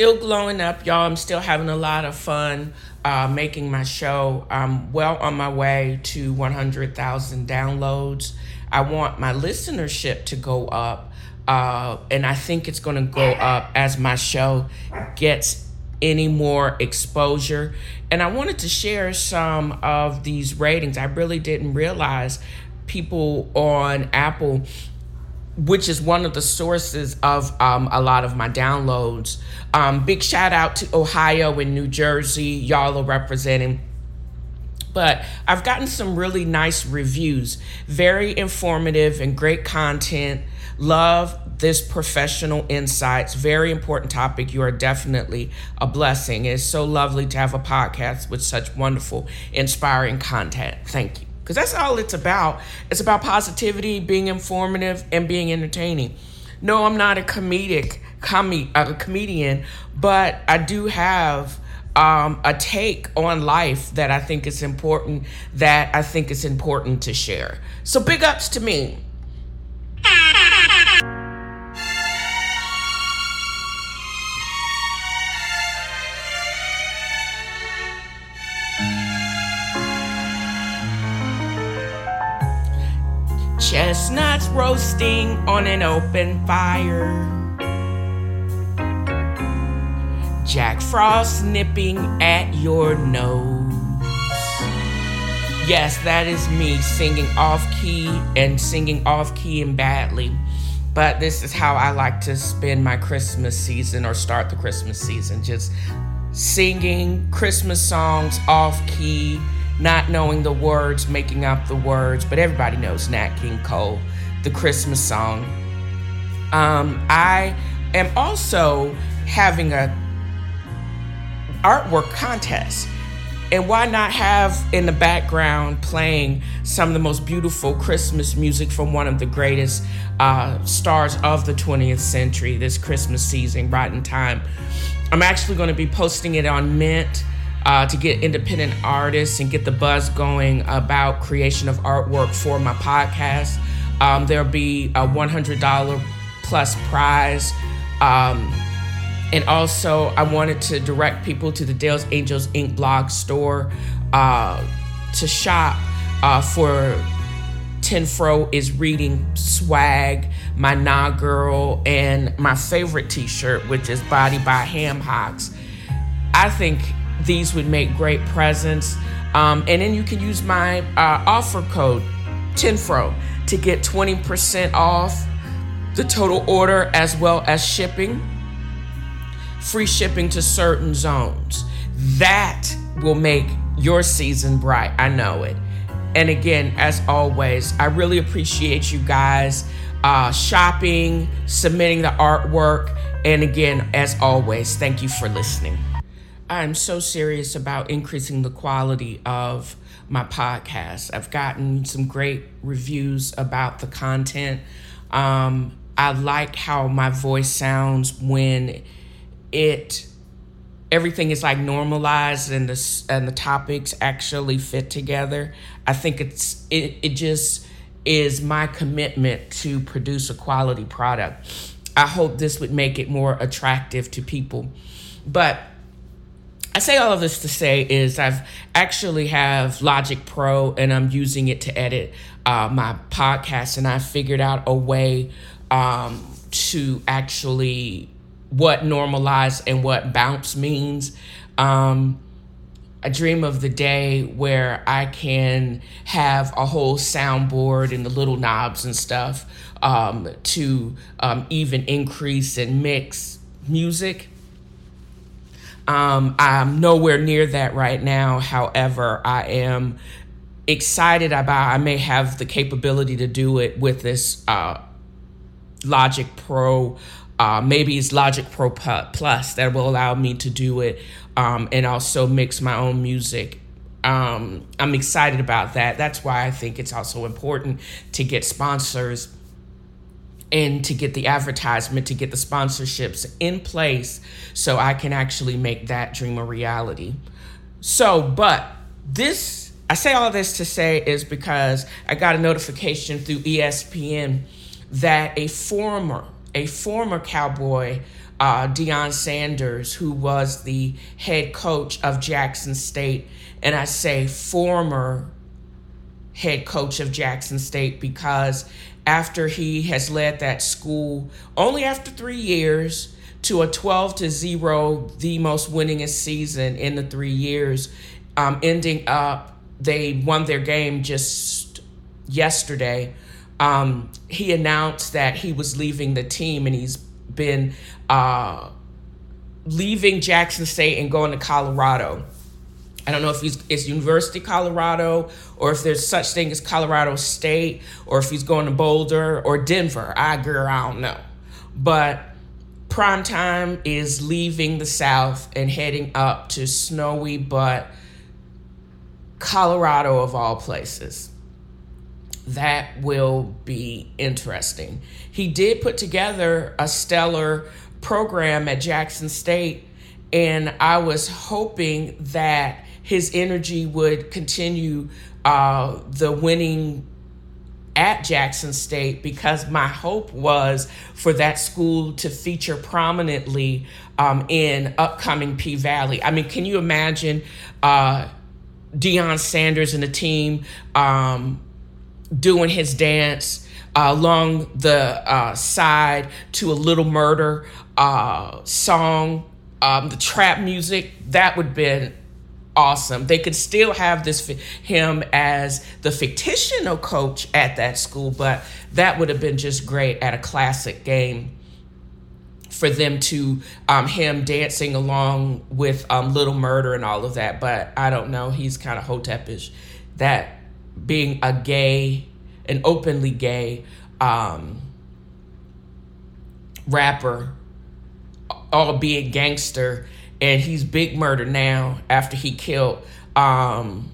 still glowing up, y'all. I'm still having a lot of fun uh, making my show. I'm well on my way to 100,000 downloads. I want my listenership to go up, uh, and I think it's going to go up as my show gets any more exposure. And I wanted to share some of these ratings. I really didn't realize people on Apple which is one of the sources of um, a lot of my downloads. Um, big shout out to Ohio and New Jersey. Y'all are representing. But I've gotten some really nice reviews, very informative and great content. Love this professional insights. Very important topic. You are definitely a blessing. It's so lovely to have a podcast with such wonderful, inspiring content. Thank you because that's all it's about. It's about positivity, being informative, and being entertaining. No, I'm not a comedic com- a comedian, but I do have um, a take on life that I think is important. That I think is important to share. So big ups to me. Chestnuts roasting on an open fire. Jack Frost nipping at your nose. Yes, that is me singing off key and singing off key and badly. But this is how I like to spend my Christmas season or start the Christmas season. Just singing Christmas songs off key not knowing the words, making up the words, but everybody knows Nat King Cole, the Christmas song. Um, I am also having a artwork contest. And why not have in the background playing some of the most beautiful Christmas music from one of the greatest uh, stars of the 20th century this Christmas season, right in time? I'm actually going to be posting it on Mint uh, to get independent artists and get the buzz going about creation of artwork for my podcast. Um, there'll be a $100 plus prize. Um, and also, I wanted to direct people to the Dale's Angels Inc. blog store uh, to shop uh, for Tenfro is reading swag, my Nah Girl, and my favorite t shirt, which is Body by Ham Hocks. I think these would make great presents. Um, and then you can use my uh, offer code, TENFRO, to get 20% off the total order as well as shipping, free shipping to certain zones. That will make your season bright. I know it. And again, as always, I really appreciate you guys uh, shopping, submitting the artwork. And again, as always, thank you for listening. I'm so serious about increasing the quality of my podcast. I've gotten some great reviews about the content. Um, I like how my voice sounds when it everything is like normalized and the and the topics actually fit together. I think it's it it just is my commitment to produce a quality product. I hope this would make it more attractive to people. But I say all of this to say is I've actually have Logic Pro and I'm using it to edit uh, my podcast and I figured out a way um, to actually what normalize and what bounce means. Um, I dream of the day where I can have a whole soundboard and the little knobs and stuff um, to um, even increase and mix music um, I'm nowhere near that right now. However, I am excited about I may have the capability to do it with this uh, Logic Pro. Uh, maybe it's Logic Pro Plus that will allow me to do it um, and also mix my own music. Um, I'm excited about that. That's why I think it's also important to get sponsors and to get the advertisement, to get the sponsorships in place so I can actually make that dream a reality. So, but this, I say all this to say is because I got a notification through ESPN that a former, a former Cowboy, uh, Deion Sanders, who was the head coach of Jackson State, and I say former head coach of Jackson State because after he has led that school only after three years to a 12 to 0, the most winningest season in the three years, um, ending up, they won their game just yesterday. Um, he announced that he was leaving the team and he's been uh, leaving Jackson State and going to Colorado. I don't know if he's it's University Colorado or if there's such thing as Colorado State or if he's going to Boulder or Denver. I girl, I don't know. But prime time is leaving the South and heading up to snowy but Colorado of all places. That will be interesting. He did put together a stellar program at Jackson State, and I was hoping that his energy would continue uh, the winning at Jackson State because my hope was for that school to feature prominently um, in upcoming P Valley. I mean, can you imagine uh, Deion Sanders and the team um, doing his dance? Uh, along the uh, side to a little murder uh, song, um, the trap music, that would have been awesome. They could still have this him as the fictional coach at that school, but that would have been just great at a classic game for them to um, him dancing along with um, Little Murder and all of that. But I don't know. He's kind of hotepish. That being a gay, an openly gay um, rapper, albeit gangster and he's big murder now after he killed um,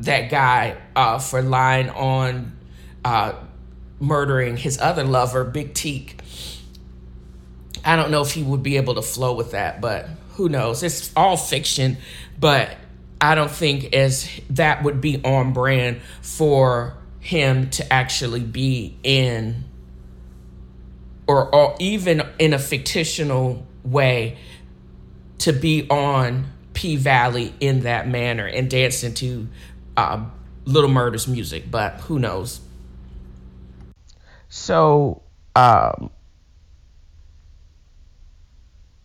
that guy uh, for lying on uh, murdering his other lover, Big Teak. I don't know if he would be able to flow with that, but who knows? It's all fiction, but I don't think as that would be on brand for him to actually be in or, or even in a fictional way to be on P Valley in that manner and dancing to uh, Little Murder's music, but who knows? So, um,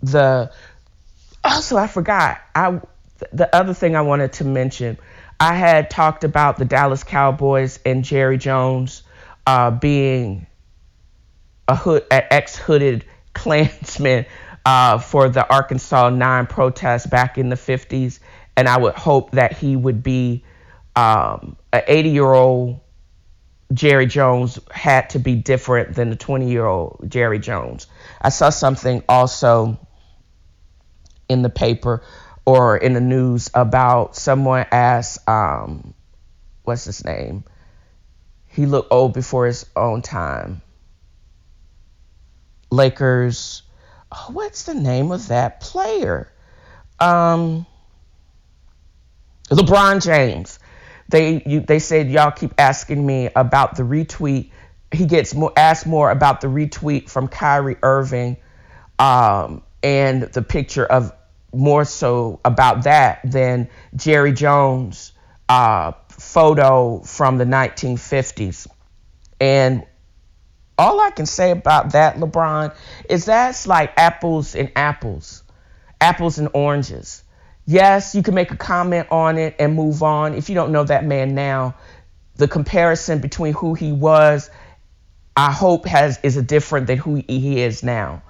the also I forgot I the other thing I wanted to mention. I had talked about the Dallas Cowboys and Jerry Jones uh, being a hood, an ex-hooded Klansman uh, for the Arkansas Nine protest back in the 50s. And I would hope that he would be um, an 80 year old Jerry Jones had to be different than the 20 year old Jerry Jones. I saw something also in the paper or in the news about someone asked, um, what's his name? He looked old before his own time. Lakers oh, what's the name of that player? Um, LeBron James. They you, they said y'all keep asking me about the retweet. He gets more asked more about the retweet from Kyrie Irving, um, and the picture of more so about that than Jerry Jones' uh, photo from the 1950s. And all I can say about that, LeBron, is that's like apples and apples, apples and oranges. Yes, you can make a comment on it and move on. If you don't know that man now, the comparison between who he was, I hope has is a different than who he is now.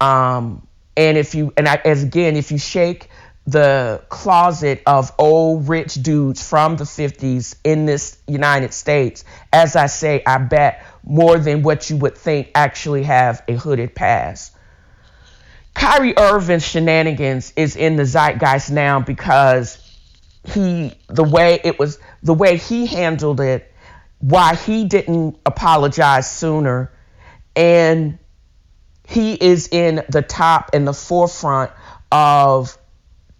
Um, and if you and I, as again, if you shake the closet of old rich dudes from the 50s in this United States, as I say, I bet more than what you would think actually have a hooded past. Kyrie Irving's shenanigans is in the zeitgeist now because he the way it was the way he handled it, why he didn't apologize sooner, and he is in the top and the forefront of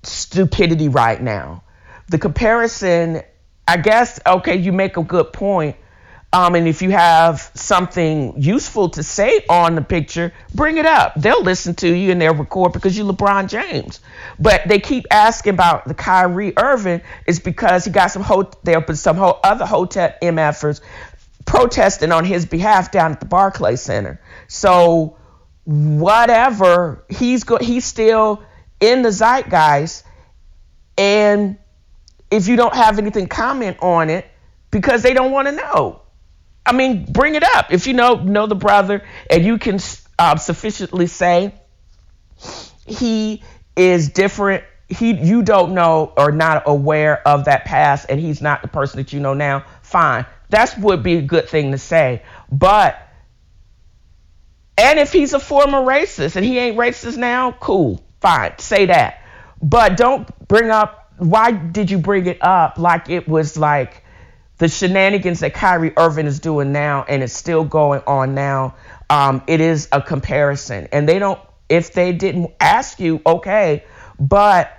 stupidity right now. The comparison, I guess, okay, you make a good point. Um, and if you have something useful to say on the picture, bring it up. They'll listen to you and they'll record because you're LeBron James. But they keep asking about the Kyrie Irving is because he got some ho- there, but some ho- other hotel MFers protesting on his behalf down at the Barclay Center. So whatever, he's go- he's still in the zeitgeist. And if you don't have anything comment on it, because they don't want to know. I mean, bring it up. If you know know the brother and you can uh, sufficiently say he is different, he you don't know or not aware of that past, and he's not the person that you know now. Fine, that would be a good thing to say. But and if he's a former racist and he ain't racist now, cool, fine, say that. But don't bring up why did you bring it up like it was like the shenanigans that Kyrie Irving is doing now and it's still going on now, um, it is a comparison. And they don't, if they didn't ask you, okay, but,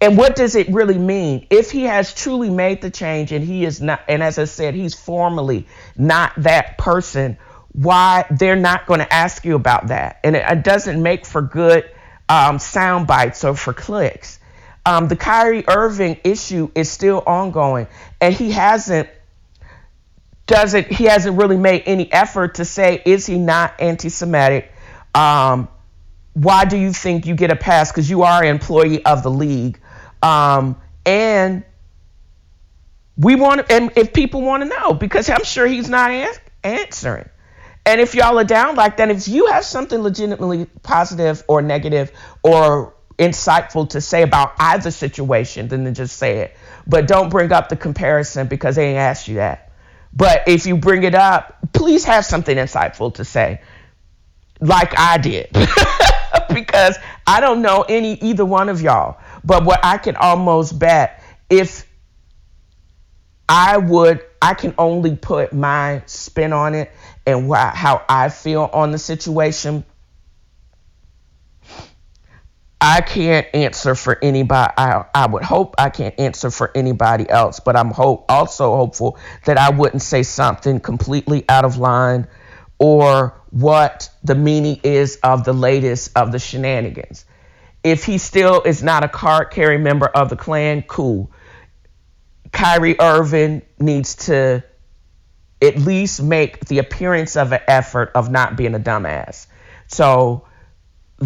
and what does it really mean? If he has truly made the change and he is not, and as I said, he's formally not that person, why they're not going to ask you about that. And it, it doesn't make for good um, sound bites or for clicks. Um, the Kyrie Irving issue is still ongoing, and he hasn't doesn't he hasn't really made any effort to say is he not anti-Semitic? Um, why do you think you get a pass? Because you are an employee of the league, um, and we want and if people want to know because I'm sure he's not answering. And if y'all are down like that, if you have something legitimately positive or negative or insightful to say about either situation then just say it. But don't bring up the comparison because they ain't asked you that. But if you bring it up, please have something insightful to say, like I did. because I don't know any either one of y'all. But what I can almost bet if I would, I can only put my spin on it and wh- how I feel on the situation I can't answer for anybody. I, I would hope I can't answer for anybody else, but I'm hope also hopeful that I wouldn't say something completely out of line or what the meaning is of the latest of the shenanigans. If he still is not a card carrying member of the Klan, cool. Kyrie Irving needs to at least make the appearance of an effort of not being a dumbass. So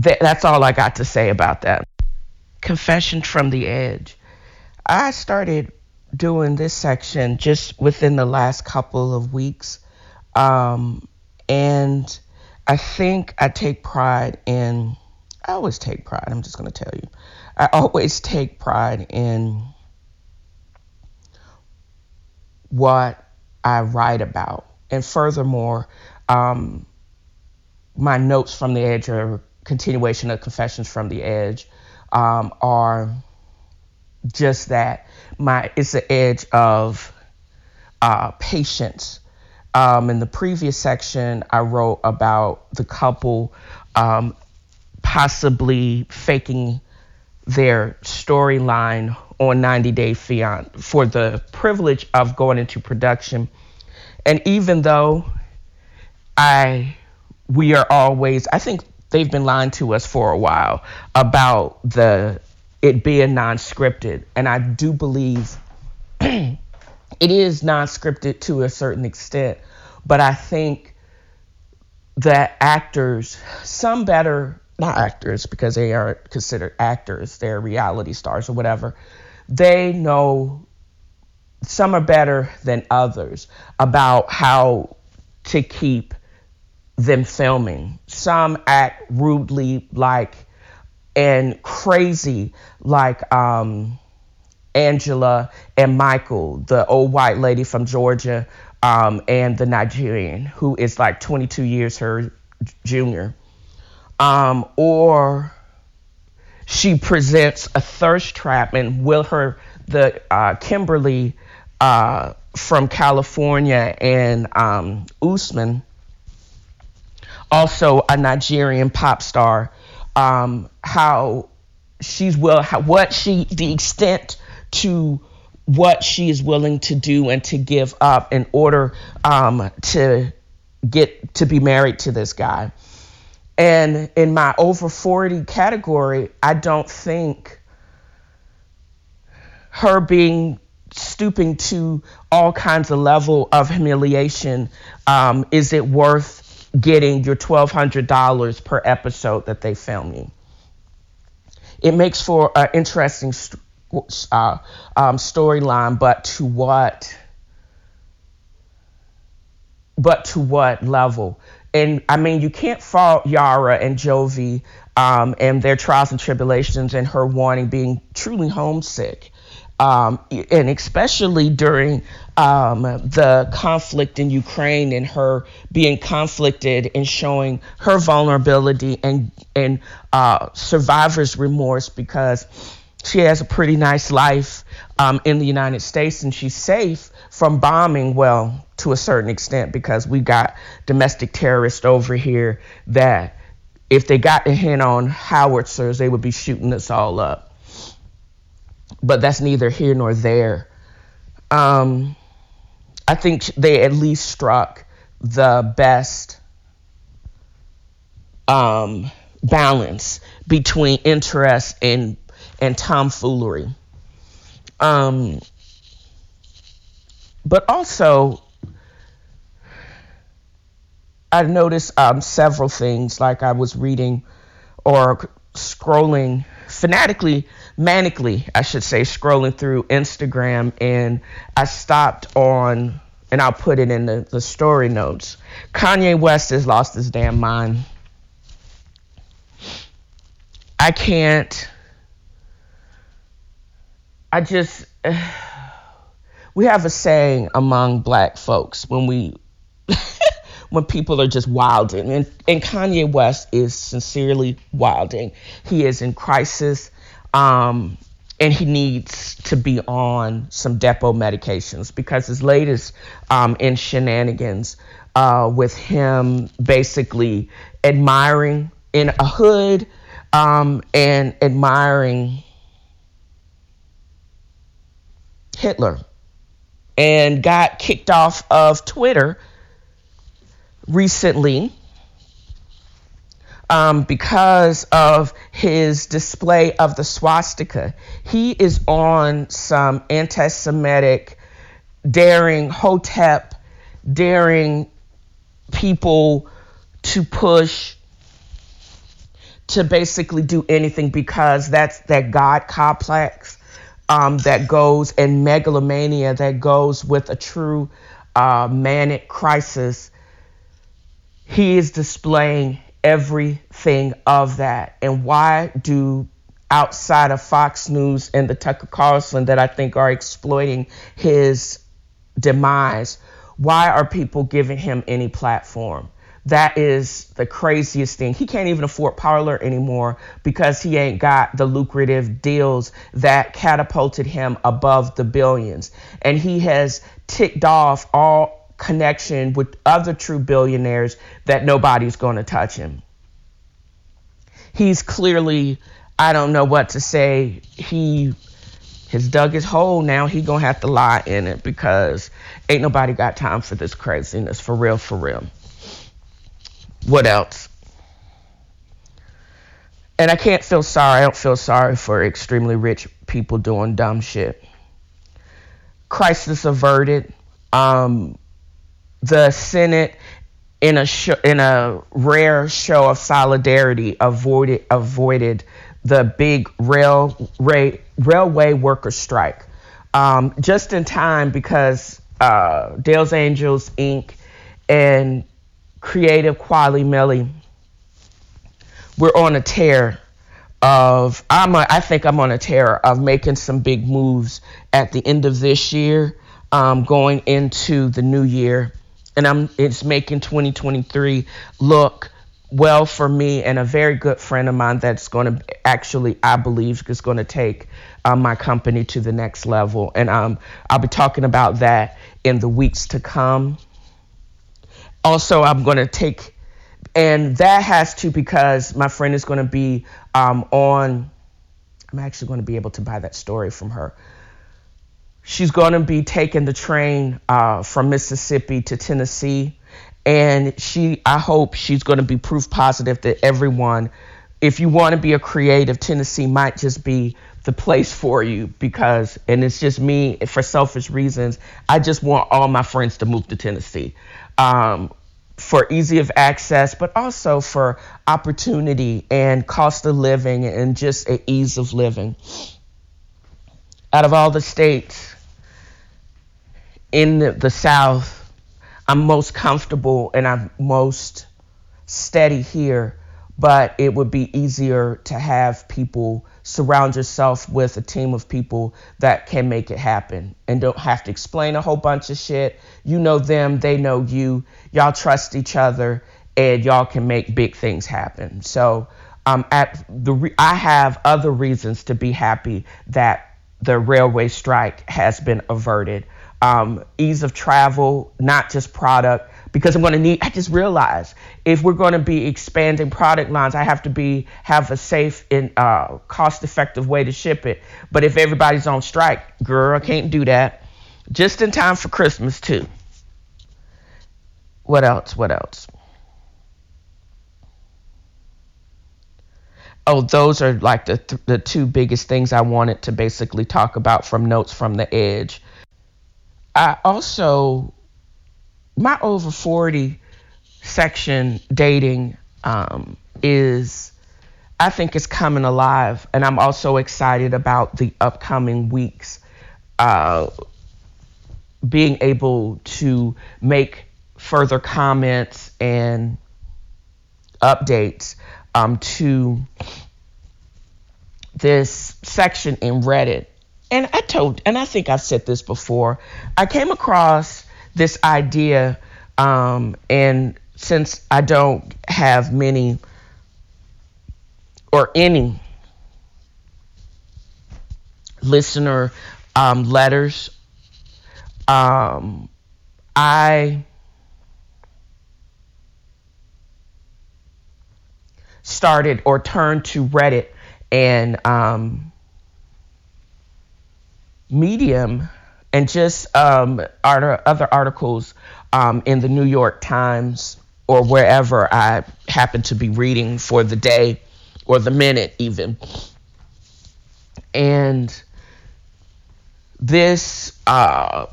th- that's all I got to say about that. Confession from the Edge. I started doing this section just within the last couple of weeks. Um, and I think I take pride in, I always take pride, I'm just going to tell you. I always take pride in what I write about. And furthermore, um, my notes from the edge or continuation of Confessions from the Edge um, are just that. My it's the edge of uh, patience. Um, in the previous section, I wrote about the couple um, possibly faking their storyline on 90 Day Fiance for the privilege of going into production. And even though I, we are always, I think they've been lying to us for a while about the it being non-scripted, and I do believe it is non-scripted to a certain extent. But I think that actors, some better, not actors because they aren't considered actors, they're reality stars or whatever, they know some are better than others about how to keep them filming. Some act rudely like and crazy like um, Angela and Michael, the old white lady from Georgia, um, and the Nigerian who is like 22 years her junior. Um, or she presents a thirst trap and will her the uh, Kimberly uh, from California and um, Usman, also a Nigerian pop star, um, how she's will how, what she the extent to what she is willing to do and to give up in order um, to get to be married to this guy. And in my over 40 category, I don't think her being stooping to all kinds of level of humiliation um, is it worth getting your $1200 per episode that they film you it makes for an interesting uh, um, storyline but to what but to what level and I mean, you can't fault Yara and Jovi um, and their trials and tribulations and her wanting being truly homesick. Um, and especially during um, the conflict in Ukraine and her being conflicted and showing her vulnerability and and uh, survivor's remorse because she has a pretty nice life um, in the United States and she's safe from bombing. Well, to a certain extent because we got domestic terrorists over here that if they got a hint on howitzers, they would be shooting us all up. But that's neither here nor there. Um, I think they at least struck the best um, balance between interest and and tomfoolery. Um, but also I noticed um, several things, like I was reading or scrolling fanatically, manically, I should say, scrolling through Instagram, and I stopped on, and I'll put it in the, the story notes. Kanye West has lost his damn mind. I can't. I just. we have a saying among black folks when we when people are just wilding. And, and Kanye West is sincerely wilding. He is in crisis. Um, and he needs to be on some Depo medications because his latest um, in shenanigans uh, with him basically admiring in a hood um, and admiring Hitler and got kicked off of Twitter recently um, because of his display of the swastika. He is on some anti Semitic, daring Hotep, daring people to push to basically do anything because that's that God complex um, that goes and megalomania that goes with a true uh, manic crisis he is displaying everything of that. And why do outside of Fox News and the Tucker Carlson that I think are exploiting his demise, why are people giving him any platform? That is the craziest thing. He can't even afford Parler anymore because he ain't got the lucrative deals that catapulted him above the billions. And he has ticked off all connection with other true billionaires that nobody's going to touch him. He's clearly, I don't know what to say. He has dug his hole. Now he gonna have to lie in it because ain't nobody got time for this craziness. For real, for real. What else? And I can't feel sorry. I don't feel sorry for extremely rich people doing dumb shit. Crisis averted. Um, the Senate in a sh- in a rare show of solidarity avoided avoided the big rail, rail railway worker strike um, just in time because uh, Dale's Angels Inc. and Creative Kweli Millie. Were on a tear of I'm a, I think I'm on a tear of making some big moves at the end of this year, um, going into the new year, and I'm it's making 2023 look well for me and a very good friend of mine that's going to actually I believe is going to take um, my company to the next level, and um, I'll be talking about that in the weeks to come. Also, I'm going to take and that has to because my friend is going to be um, on. I'm actually going to be able to buy that story from her. She's going to be taking the train uh, from Mississippi to Tennessee, and she. I hope she's going to be proof positive that everyone, if you want to be a creative, Tennessee might just be the place for you because, and it's just me for selfish reasons. I just want all my friends to move to Tennessee. Um, for easy of access, but also for opportunity and cost of living and just a ease of living. Out of all the states in the South, I'm most comfortable and I'm most steady here, but it would be easier to have people surround yourself with a team of people that can make it happen and don't have to explain a whole bunch of shit. You know them, they know you. Y'all trust each other, and y'all can make big things happen. So, um, at the re- I have other reasons to be happy that the railway strike has been averted. Um, ease of travel, not just product because I'm going to need. I just realized if we're going to be expanding product lines, I have to be have a safe and uh, cost-effective way to ship it. But if everybody's on strike, girl, I can't do that. Just in time for Christmas too. What else? What else? Oh, those are like the th- the two biggest things I wanted to basically talk about from notes from the edge. I also my over 40 section dating um, is I think is coming alive, and I'm also excited about the upcoming weeks. Uh, being able to make further comments and updates um, to this section in Reddit. And I told, and I think I've said this before, I came across this idea, um, and since I don't have many or any listener um, letters, um, I started or turned to Reddit and um, Medium and just um, other articles um, in the New York Times or wherever I happen to be reading for the day or the minute, even. And this, uh,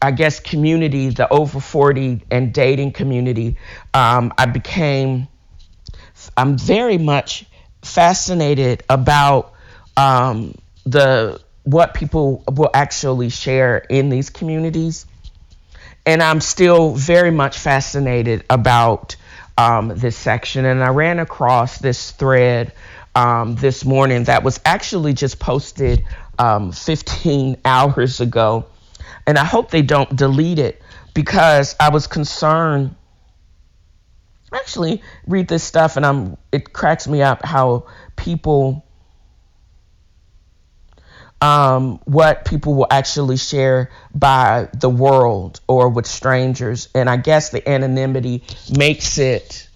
I guess, community, the over 40 and dating community, um, I became, I'm very much fascinated about um, the what people will actually share in these communities. And I'm still very much fascinated about um, this section. And I ran across this thread um, this morning that was actually just posted um, 15 hours ago. And I hope they don't delete it because I was concerned. Actually, read this stuff and I'm. It cracks me up how people um, what people will actually share by the world or with strangers. And I guess the anonymity makes it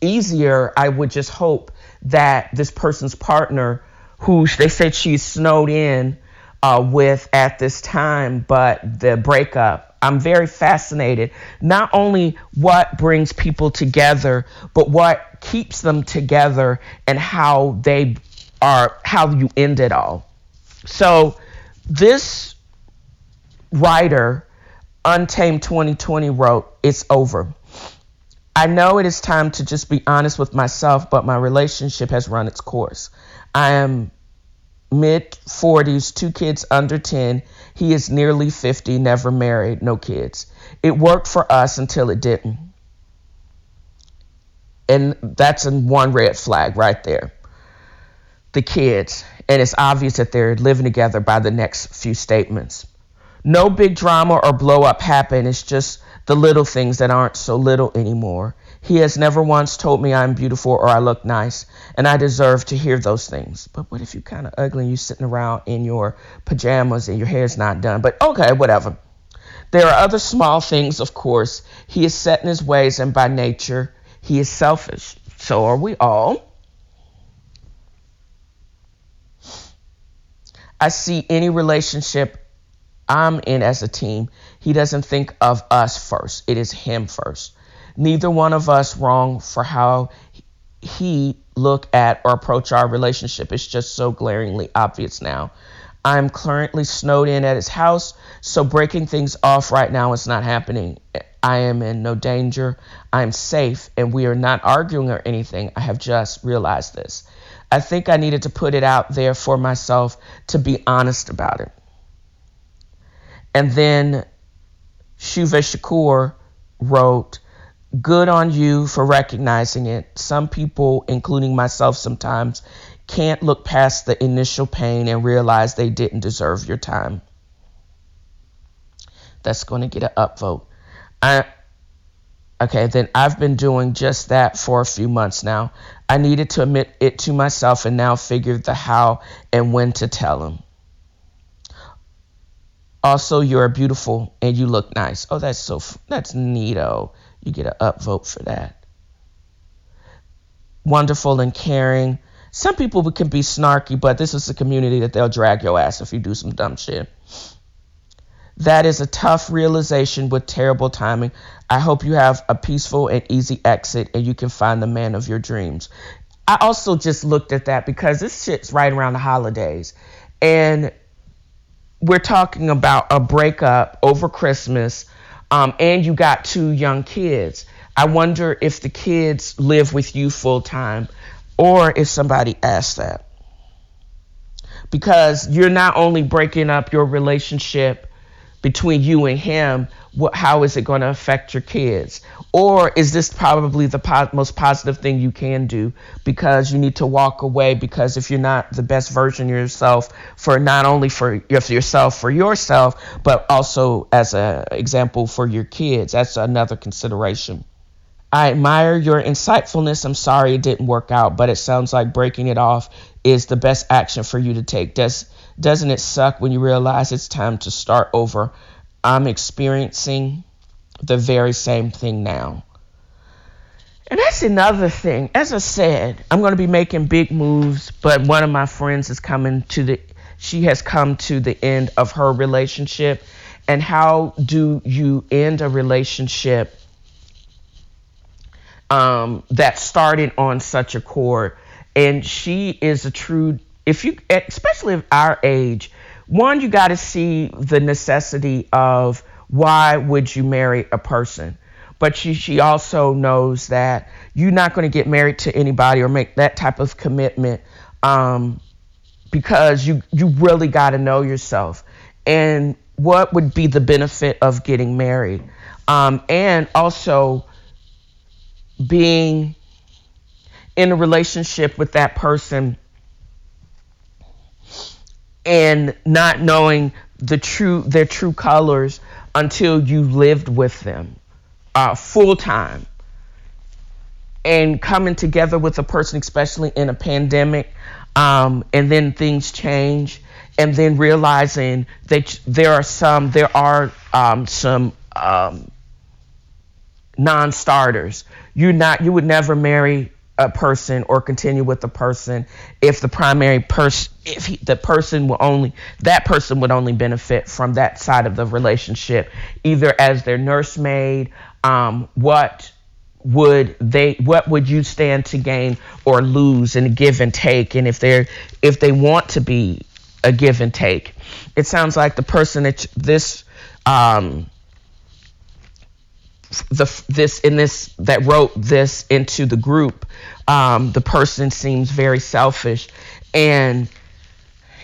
easier. I would just hope that this person's partner, who they said she's snowed in uh, with at this time, but the breakup. I'm very fascinated. Not only what brings people together, but what keeps them together and how they are, how you end it all. So this writer, Untamed 2020, wrote, It's over. I know it is time to just be honest with myself, but my relationship has run its course. I am mid 40s, two kids under 10. He is nearly 50, never married, no kids. It worked for us until it didn't. And that's one red flag right there. the kids, and it's obvious that they're living together by the next few statements. No big drama or blow up happen. It's just the little things that aren't so little anymore. He has never once told me I'm beautiful or I look nice, and I deserve to hear those things. But what if you're kind of ugly and you're sitting around in your pajamas and your hair's not done? But okay, whatever. There are other small things, of course. He is set in his ways, and by nature, he is selfish. So are we all. I see any relationship I'm in as a team, he doesn't think of us first. It is him first. Neither one of us wrong for how he look at or approach our relationship. It's just so glaringly obvious now. I'm currently snowed in at his house, so breaking things off right now is not happening. I am in no danger. I'm safe, and we are not arguing or anything. I have just realized this. I think I needed to put it out there for myself to be honest about it. And then Shuve Shakur wrote, Good on you for recognizing it. Some people, including myself sometimes, can't look past the initial pain and realize they didn't deserve your time. That's going to get an upvote. I Okay, then I've been doing just that for a few months now. I needed to admit it to myself and now figure the how and when to tell him. Also, you're beautiful and you look nice. Oh, that's so that's neato. You get an upvote for that. Wonderful and caring. Some people can be snarky, but this is a community that they'll drag your ass if you do some dumb shit. That is a tough realization with terrible timing. I hope you have a peaceful and easy exit and you can find the man of your dreams. I also just looked at that because this shit's right around the holidays. And we're talking about a breakup over Christmas, um, and you got two young kids. I wonder if the kids live with you full time, or if somebody asks that. Because you're not only breaking up your relationship between you and him, what, how is it going to affect your kids? Or is this probably the po- most positive thing you can do because you need to walk away because if you're not the best version of yourself for not only for yourself for yourself but also as an example for your kids, that's another consideration. I admire your insightfulness. I'm sorry it didn't work out, but it sounds like breaking it off is the best action for you to take. Does doesn't it suck when you realize it's time to start over? I'm experiencing the very same thing now. And that's another thing. As I said, I'm going to be making big moves, but one of my friends is coming to the she has come to the end of her relationship. And how do you end a relationship um, that started on such a chord? And she is a true if you especially at our age one you got to see the necessity of why would you marry a person? But she, she also knows that you're not going to get married to anybody or make that type of commitment um, because you you really got to know yourself. And what would be the benefit of getting married? Um, and also being in a relationship with that person and not knowing the true their true colors until you lived with them uh, full time and coming together with a person especially in a pandemic um, and then things change and then realizing that there are some there are um, some um, non-starters. You're not you would never marry a person or continue with a person if the primary person if he, the person will only that person would only benefit from that side of the relationship either as their nursemaid um, what would they what would you stand to gain or lose in a give and take? And if they're if they want to be a give and take it sounds like the person that this um, the this in this that wrote this into the group um, the person seems very selfish and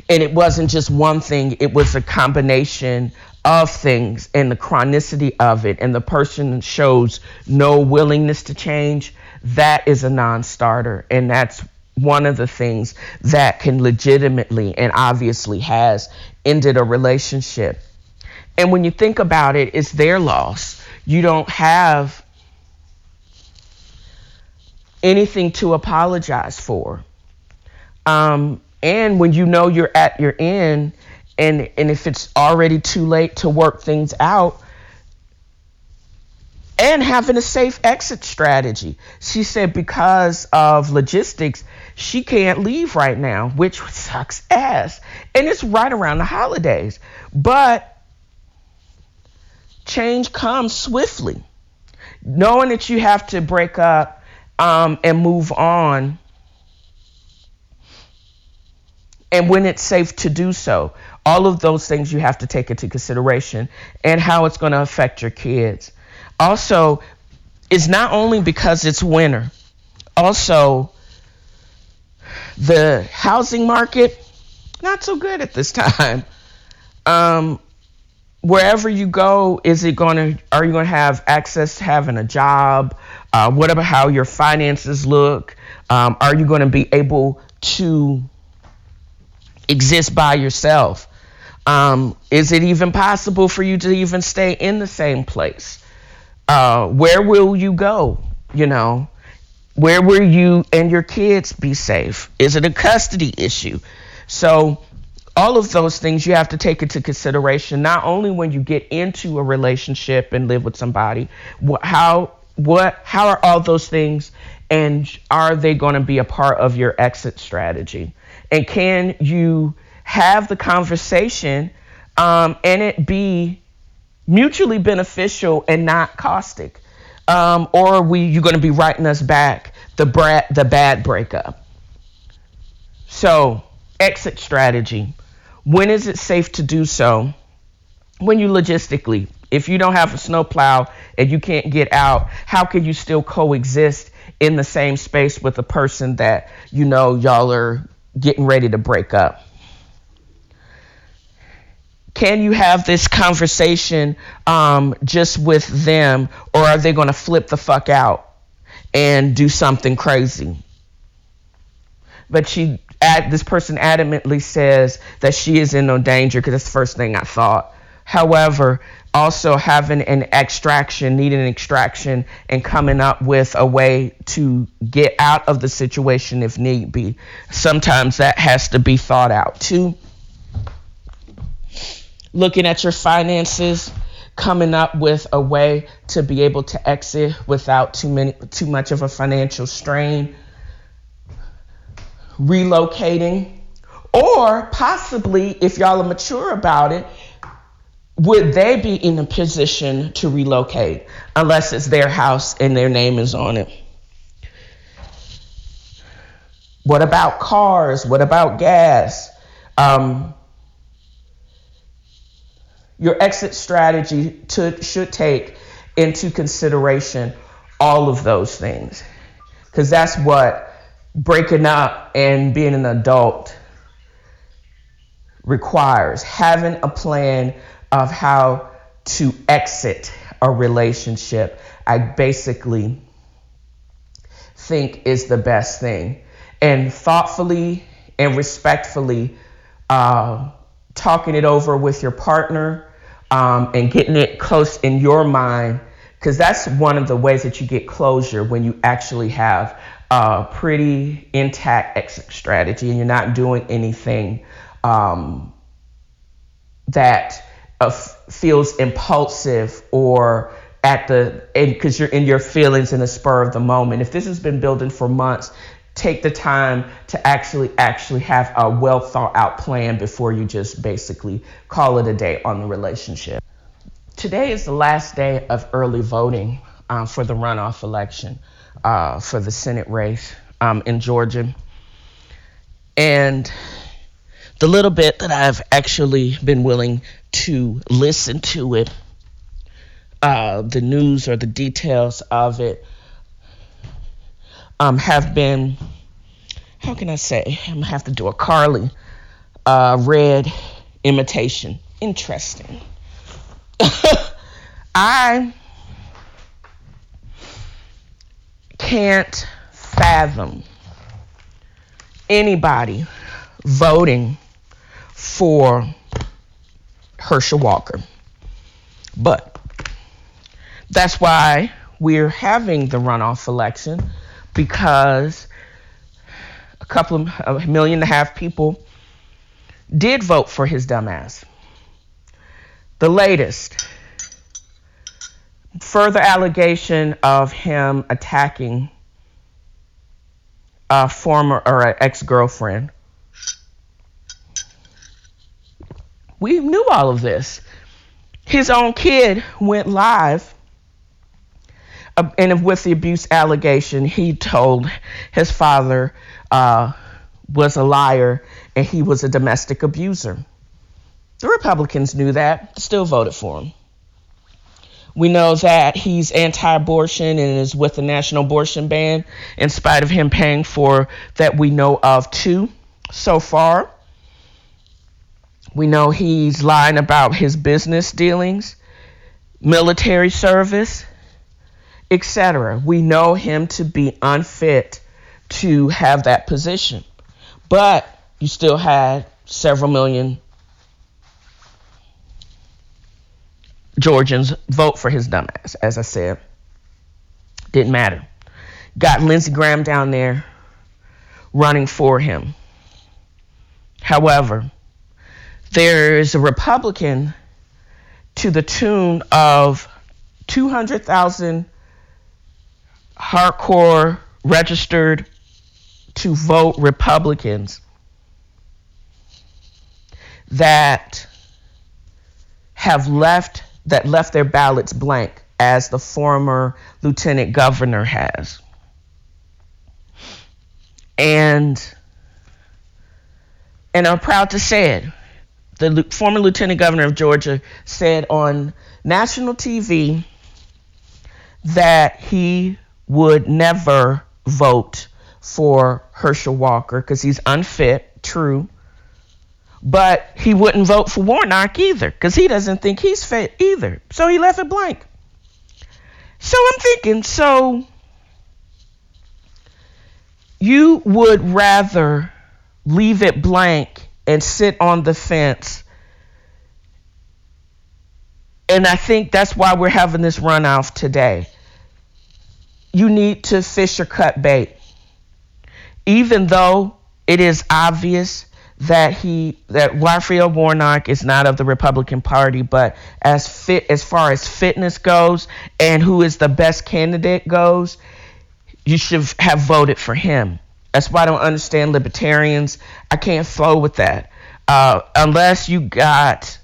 and it wasn't just one thing it was a combination of things and the chronicity of it and the person shows no willingness to change that is a non-starter and that's one of the things that can legitimately and obviously has ended a relationship. And when you think about it, it's their loss. You don't have anything to apologize for. Um, and when you know you're at your end, and and if it's already too late to work things out, and having a safe exit strategy. She said because of logistics, she can't leave right now, which sucks ass. And it's right around the holidays. But change comes swiftly. Knowing that you have to break up um, and move on, and when it's safe to do so, all of those things you have to take into consideration and how it's going to affect your kids also is not only because it's winter, also the housing market not so good at this time. Um, wherever you go, is it going to? Are you going to have access to having a job? Uh, whatever how your finances look, um, are you going to be able to exist by yourself? Um, is it even possible for you to even stay in the same place? Uh, where will you go? You know, where will you and your kids be safe? Is it a custody issue? So, all of those things you have to take into consideration, not only when you get into a relationship and live with somebody, how what how are all those things and are they going to be a part of your exit strategy? And can you have the conversation um, and it be mutually beneficial and not caustic? Um, or are we you going to be writing us back the brat the bad breakup? So exit strategy. When is it safe to do so? When you logistically, if you don't have a snowplow and you can't get out, how can you still coexist in the same space with a person that you know y'all are getting ready to break up? can you have this conversation um, just with them, or are they going to flip the fuck out and do something crazy? But she, this person adamantly says that she is in no danger because that's the first thing I thought. However, also having an extraction, needing an extraction, and coming up with a way to get out of the situation if need be. Sometimes that has to be thought out too looking at your finances, coming up with a way to be able to exit without too many too much of a financial strain, relocating, or possibly if y'all are mature about it, would they be in a position to relocate unless it's their house and their name is on it? What about cars? What about gas? Um, your exit strategy to, should take into consideration all of those things. Because that's what breaking up and being an adult requires having a plan of how to exit a relationship. I basically think is the best thing. And thoughtfully and respectfully uh, talking it over with your partner um, and getting it close in your mind, because that's one of the ways that you get closure when you actually have a pretty intact exit strategy and you're not doing anything um, that uh, feels impulsive or at the end because you're in your feelings in the spur of the moment. If this has been building for months, take the time to actually actually have a well thought out plan before you just basically call it a day on the relationship. Today is the last day of early voting um, for the runoff election uh, for the Senate race um, in Georgia. And the little bit that I've actually been willing to listen to it, uh, the news or the details of it, um, have been, how can I say? I'm gonna have to do a Carly uh, red imitation. Interesting. I can't fathom anybody voting for Herschel Walker. But that's why we're having the runoff election because a couple of a million and a half people did vote for his dumbass. The latest further allegation of him attacking a former or an ex girlfriend. We knew all of this. His own kid went live, uh, and with the abuse allegation, he told his father uh, was a liar and he was a domestic abuser. The Republicans knew that, still voted for him. We know that he's anti abortion and is with the national abortion ban, in spite of him paying for that we know of two so far. We know he's lying about his business dealings, military service, etc. We know him to be unfit to have that position. But you still had several million Georgians vote for his dumbass, as I said. Didn't matter. Got Lindsey Graham down there running for him. However, there's a Republican to the tune of 200,000 hardcore registered to vote Republicans that have left that left their ballots blank, as the former lieutenant governor has. And and I'm proud to say it. The former lieutenant governor of Georgia said on national TV that he would never vote for Herschel Walker because he's unfit, true. But he wouldn't vote for Warnock either because he doesn't think he's fit either. So he left it blank. So I'm thinking, so you would rather leave it blank and sit on the fence. And I think that's why we're having this runoff today. You need to fish or cut bait. Even though it is obvious that he that Raphael Warnock is not of the Republican Party, but as fit as far as fitness goes and who is the best candidate goes, you should have voted for him. That's why I don't understand libertarians. I can't flow with that uh, unless you got.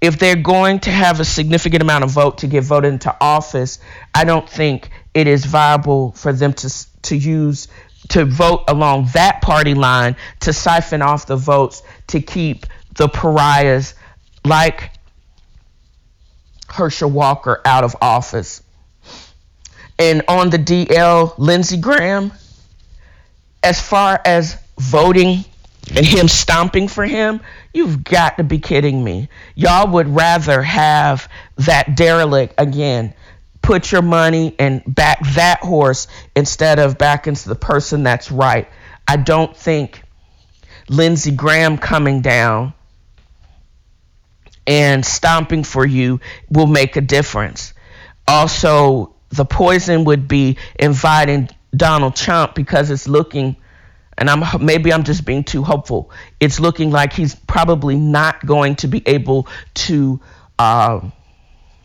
If they're going to have a significant amount of vote to get voted into office, I don't think it is viable for them to to use to vote along that party line to siphon off the votes to keep the pariahs like Herschel Walker out of office. And on the DL, Lindsey Graham, as far as voting and him stomping for him, you've got to be kidding me. Y'all would rather have that derelict again put your money and back that horse instead of back into the person that's right. I don't think Lindsey Graham coming down and stomping for you will make a difference. Also, the poison would be inviting Donald Trump because it's looking and I'm maybe I'm just being too hopeful. It's looking like he's probably not going to be able to uh,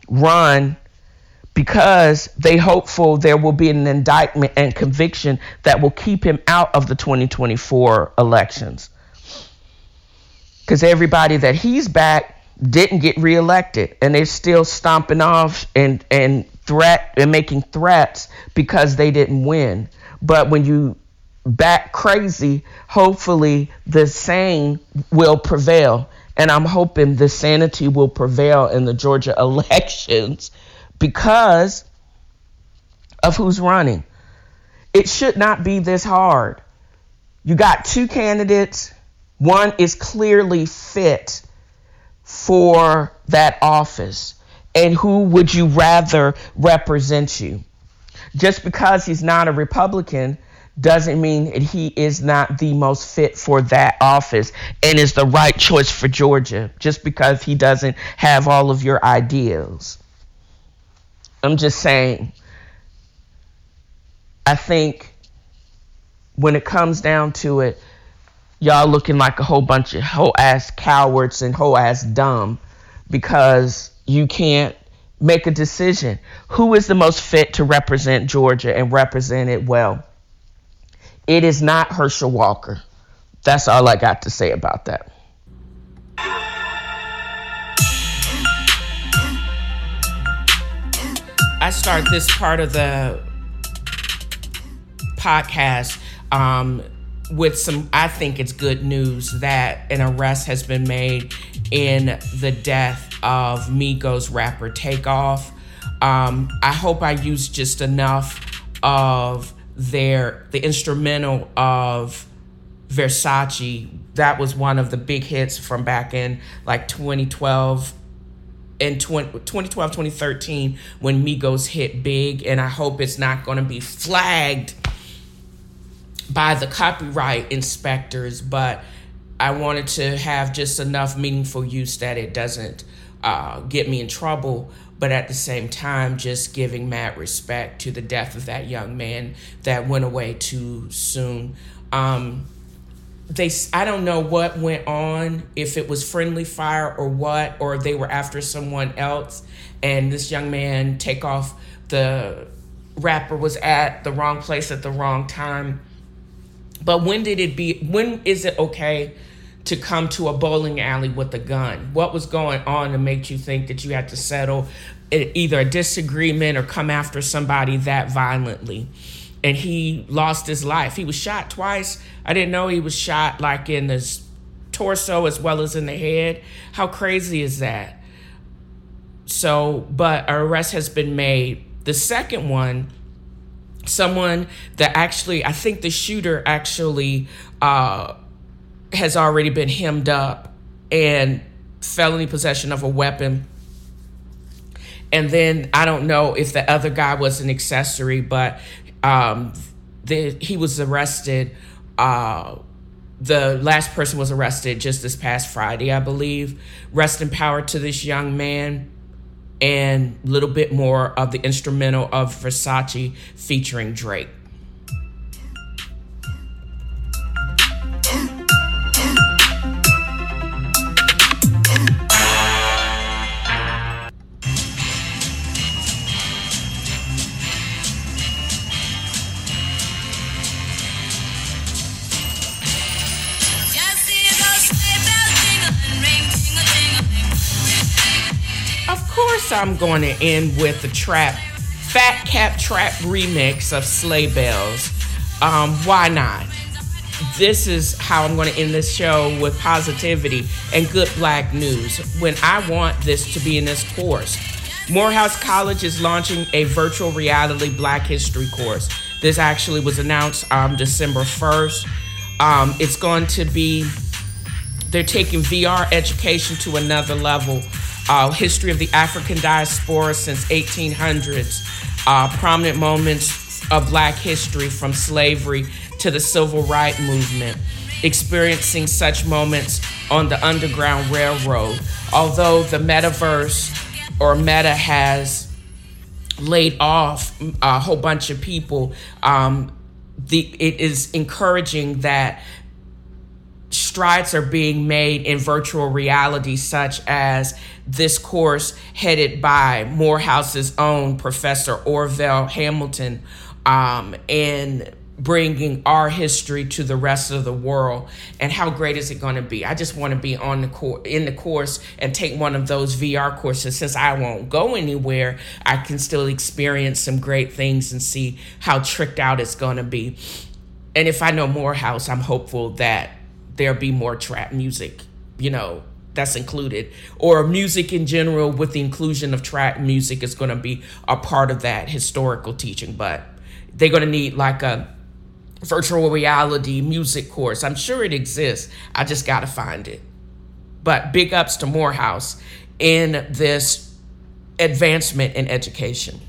run because they hopeful there will be an indictment and conviction that will keep him out of the 2024 elections. Because everybody that he's back didn't get reelected, and they're still stomping off and and threat and making threats because they didn't win. But when you back crazy, hopefully the sane will prevail. And I'm hoping the sanity will prevail in the Georgia elections because of who's running. It should not be this hard. You got two candidates, one is clearly fit for that office. And who would you rather represent you? Just because he's not a Republican doesn't mean that he is not the most fit for that office and is the right choice for Georgia just because he doesn't have all of your ideals. I'm just saying, I think when it comes down to it, y'all looking like a whole bunch of whole ass cowards and whole ass dumb because you can't make a decision. Who is the most fit to represent Georgia and represent it well? It is not Herschel Walker. That's all I got to say about that. I start this part of the podcast um, with some, I think it's good news that an arrest has been made in the death of Migos rapper Takeoff. Um, I hope I used just enough of their the instrumental of Versace. That was one of the big hits from back in like 2012 in 2012 2013 when Migos hit big and I hope it's not going to be flagged by the copyright inspectors but I wanted to have just enough meaningful use that it doesn't uh, get me in trouble, but at the same time, just giving mad respect to the death of that young man that went away too soon. Um, they, I don't know what went on, if it was friendly fire or what, or if they were after someone else, and this young man Takeoff the rapper was at the wrong place at the wrong time. But when did it be? When is it okay? to come to a bowling alley with a gun? What was going on to make you think that you had to settle either a disagreement or come after somebody that violently? And he lost his life. He was shot twice. I didn't know he was shot like in his torso as well as in the head. How crazy is that? So, but an arrest has been made. The second one, someone that actually, I think the shooter actually uh, has already been hemmed up and felony possession of a weapon. And then I don't know if the other guy was an accessory, but um, the, he was arrested. Uh, the last person was arrested just this past Friday, I believe. Rest in power to this young man. And a little bit more of the instrumental of Versace featuring Drake. I'm going to end with the trap, Fat Cap Trap remix of Sleigh Bells. Um, why not? This is how I'm going to end this show with positivity and good black news when I want this to be in this course. Morehouse College is launching a virtual reality Black History course. This actually was announced um, December 1st. Um, it's going to be, they're taking VR education to another level uh, history of the African diaspora since 1800s, uh, prominent moments of Black history from slavery to the Civil Rights Movement, experiencing such moments on the Underground Railroad. Although the metaverse or meta has laid off a whole bunch of people, um, the, it is encouraging that strides are being made in virtual reality, such as this course headed by Morehouse's own Professor Ovell Hamilton, um, in bringing our history to the rest of the world. And how great is it going to be? I just want to be on the in the course and take one of those VR courses. Since I won't go anywhere, I can still experience some great things and see how tricked out it's going to be. And if I know Morehouse, I'm hopeful that there be more trap music, you know, that's included, or music in general with the inclusion of trap music is going to be a part of that historical teaching. But they're going to need like a virtual reality music course. I'm sure it exists. I just got to find it. But big ups to Morehouse in this advancement in education.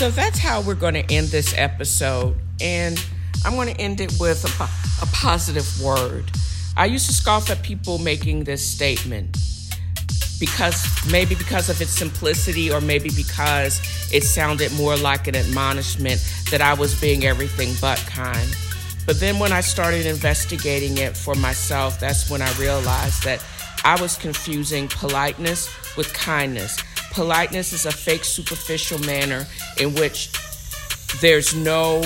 So that's how we're going to end this episode. And I'm going to end it with a, a positive word. I used to scoff at people making this statement because maybe because of its simplicity or maybe because it sounded more like an admonishment that I was being everything but kind. But then when I started investigating it for myself, that's when I realized that I was confusing politeness with kindness. Politeness is a fake, superficial manner in which there's no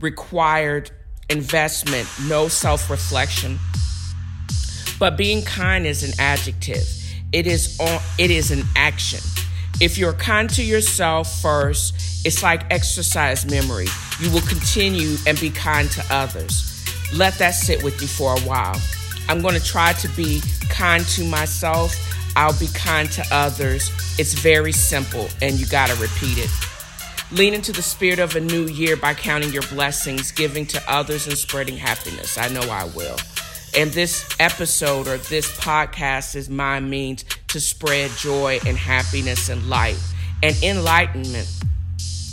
required investment, no self reflection. But being kind is an adjective. It is on, it is an action. If you're kind to yourself first, it's like exercise memory. You will continue and be kind to others. Let that sit with you for a while. I'm going to try to be kind to myself. I'll be kind to others. It's very simple, and you got to repeat it. Lean into the spirit of a new year by counting your blessings, giving to others, and spreading happiness. I know I will. And this episode or this podcast is my means to spread joy and happiness and light and enlightenment.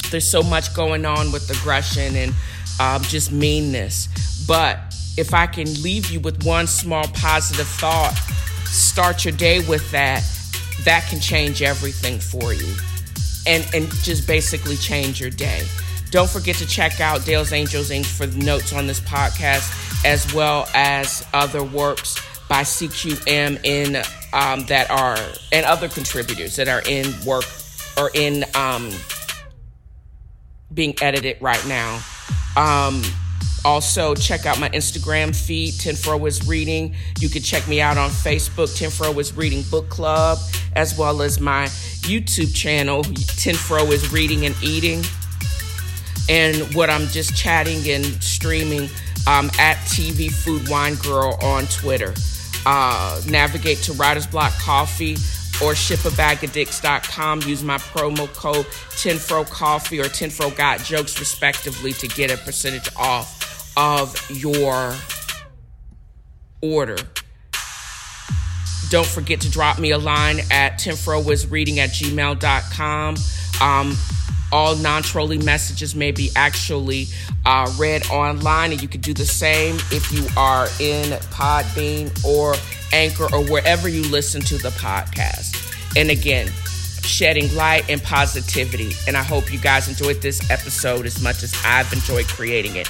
There's so much going on with aggression and um, just meanness. But if I can leave you with one small positive thought, start your day with that, that can change everything for you and, and just basically change your day. Don't forget to check out Dale's Angels Inc. for the notes on this podcast, as well as other works by CQM in um, that are and other contributors that are in work or in um, being edited right now. Um, also, check out my Instagram feed, TNFRO is Reading. You can check me out on Facebook, TNFRO is Reading Book Club, as well as my YouTube channel, TNFRO is Reading and Eating and what I'm just chatting and streaming um, at TV Food Wine Girl on Twitter. Uh, navigate to Writer's Block Coffee or shipabagadicks.com. Use my promo code TNFRO Coffee or TNFRO Got Jokes, respectively, to get a percentage off of your order. Don't forget to drop me a line at tnfroisreading at gmail.com. Um, all non-trolling messages may be actually uh, read online and you can do the same if you are in podbean or anchor or wherever you listen to the podcast and again shedding light and positivity and i hope you guys enjoyed this episode as much as i've enjoyed creating it